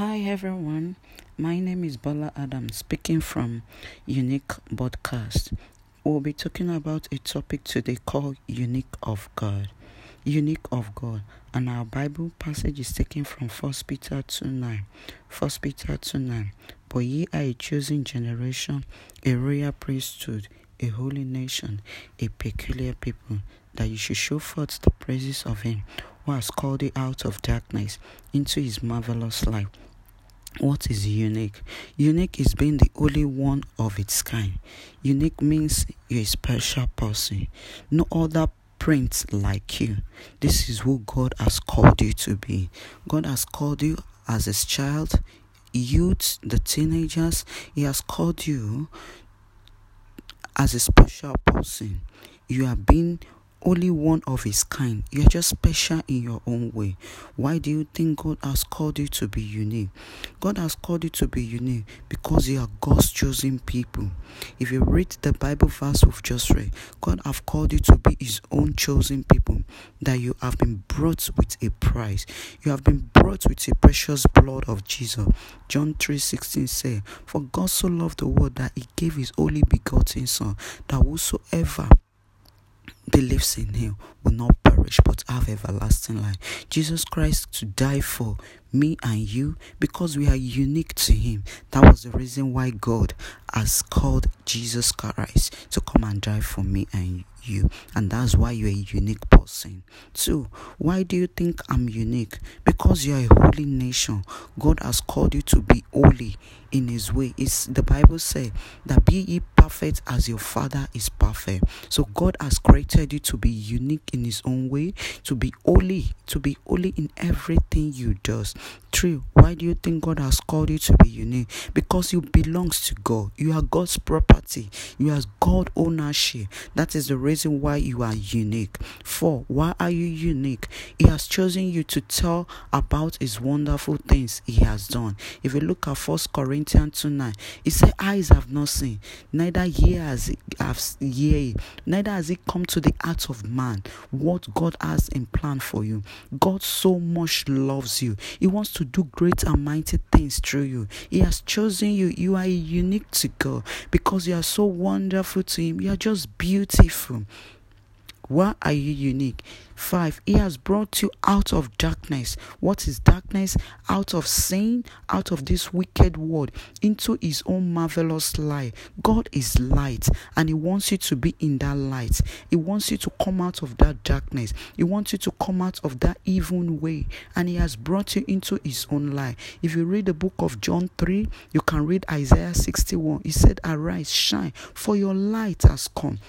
Hi everyone, my name is Bola Adam speaking from Unique Podcast. We'll be talking about a topic today called Unique of God. Unique of God, and our Bible passage is taken from 1 Peter 2 9. 1 Peter 2 9. But ye are a chosen generation, a royal priesthood, a holy nation, a peculiar people, that you should show forth the praises of Him who has called you out of darkness into His marvelous light. What is unique? Unique is being the only one of its kind. Unique means you're a special person. No other print like you. This is who God has called you to be. God has called you as His child, youth, the teenagers. He has called you as a special person. You have been only one of his kind. You're just special in your own way. Why do you think God has called you to be unique? God has called you to be unique because you are God's chosen people. If you read the Bible verse we've just read, God have called you to be his own chosen people, that you have been brought with a price. You have been brought with the precious blood of Jesus. John 3:16 say, For God so loved the world that he gave his only begotten son, that whosoever believes in him will not perish but have everlasting life. Jesus Christ to die for me and you because we are unique to him. That was the reason why God has called Jesus Christ to come and die for me and you. And that's why you're a unique person. Two, why do you think I'm unique? Because you're a holy nation. God has called you to be holy in his way. It's the Bible says that be ye perfect as your father is perfect. So God has created you to be unique in his own way, to be holy, to be holy in everything you do. Three, why do you think God has called you to be unique? Because you belongs to God. You are God's property. You are God ownership. That is the reason why you are unique. Four, why are you unique? He has chosen you to tell about his wonderful things he has done. If you look at First Corinthians 2 9, it said, Eyes have not seen, neither ears have heard, neither has it come to the heart of man what God has in plan for you. God so much loves you. He wants to do great and mighty things through you. He has chosen you. You are unique to God because you are so wonderful to Him. You are just beautiful. Why are you unique? Five, He has brought you out of darkness. What is darkness? Out of sin, out of this wicked world, into His own marvelous light. God is light, and He wants you to be in that light. He wants you to come out of that darkness. He wants you to come out of that evil way, and He has brought you into His own light. If you read the book of John 3, you can read Isaiah 61. He said, Arise, shine, for your light has come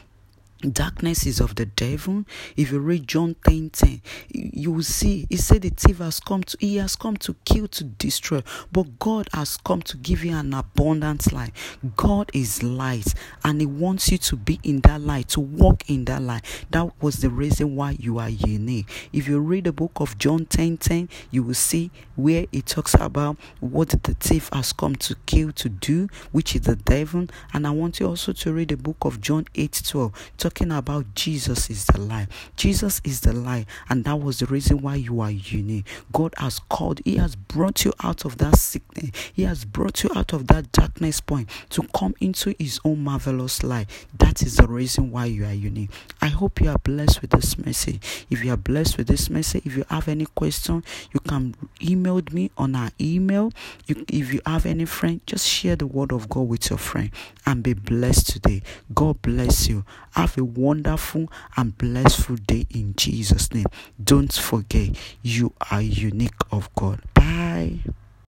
darkness is of the devil. If you read john 10 10 you will see he said the thief has come to he has come to kill to destroy. But god has come to give you an abundant life. God is light and he wants you to be in that light to walk in that light. That was the reason why you are unique. If you read the book of john 10 10 you will see where it talks about what the thief has come to kill to do which is the devil. And i want you also to read the book of john 8 12 talking about Jesus is the light. Jesus is the light, and that was the reason why you are unique. God has called, He has brought you out of that sickness, He has brought you out of that darkness point to come into His own marvelous light. That is the reason why you are unique. I hope you are blessed with this message. If you are blessed with this message, if you have any question, you can email me on our email. You, if you have any friend, just share the word of God with your friend and be blessed today. God bless you. Have a wonderful and blessful day in Jesus' name. Don't forget, you are unique of God. Bye.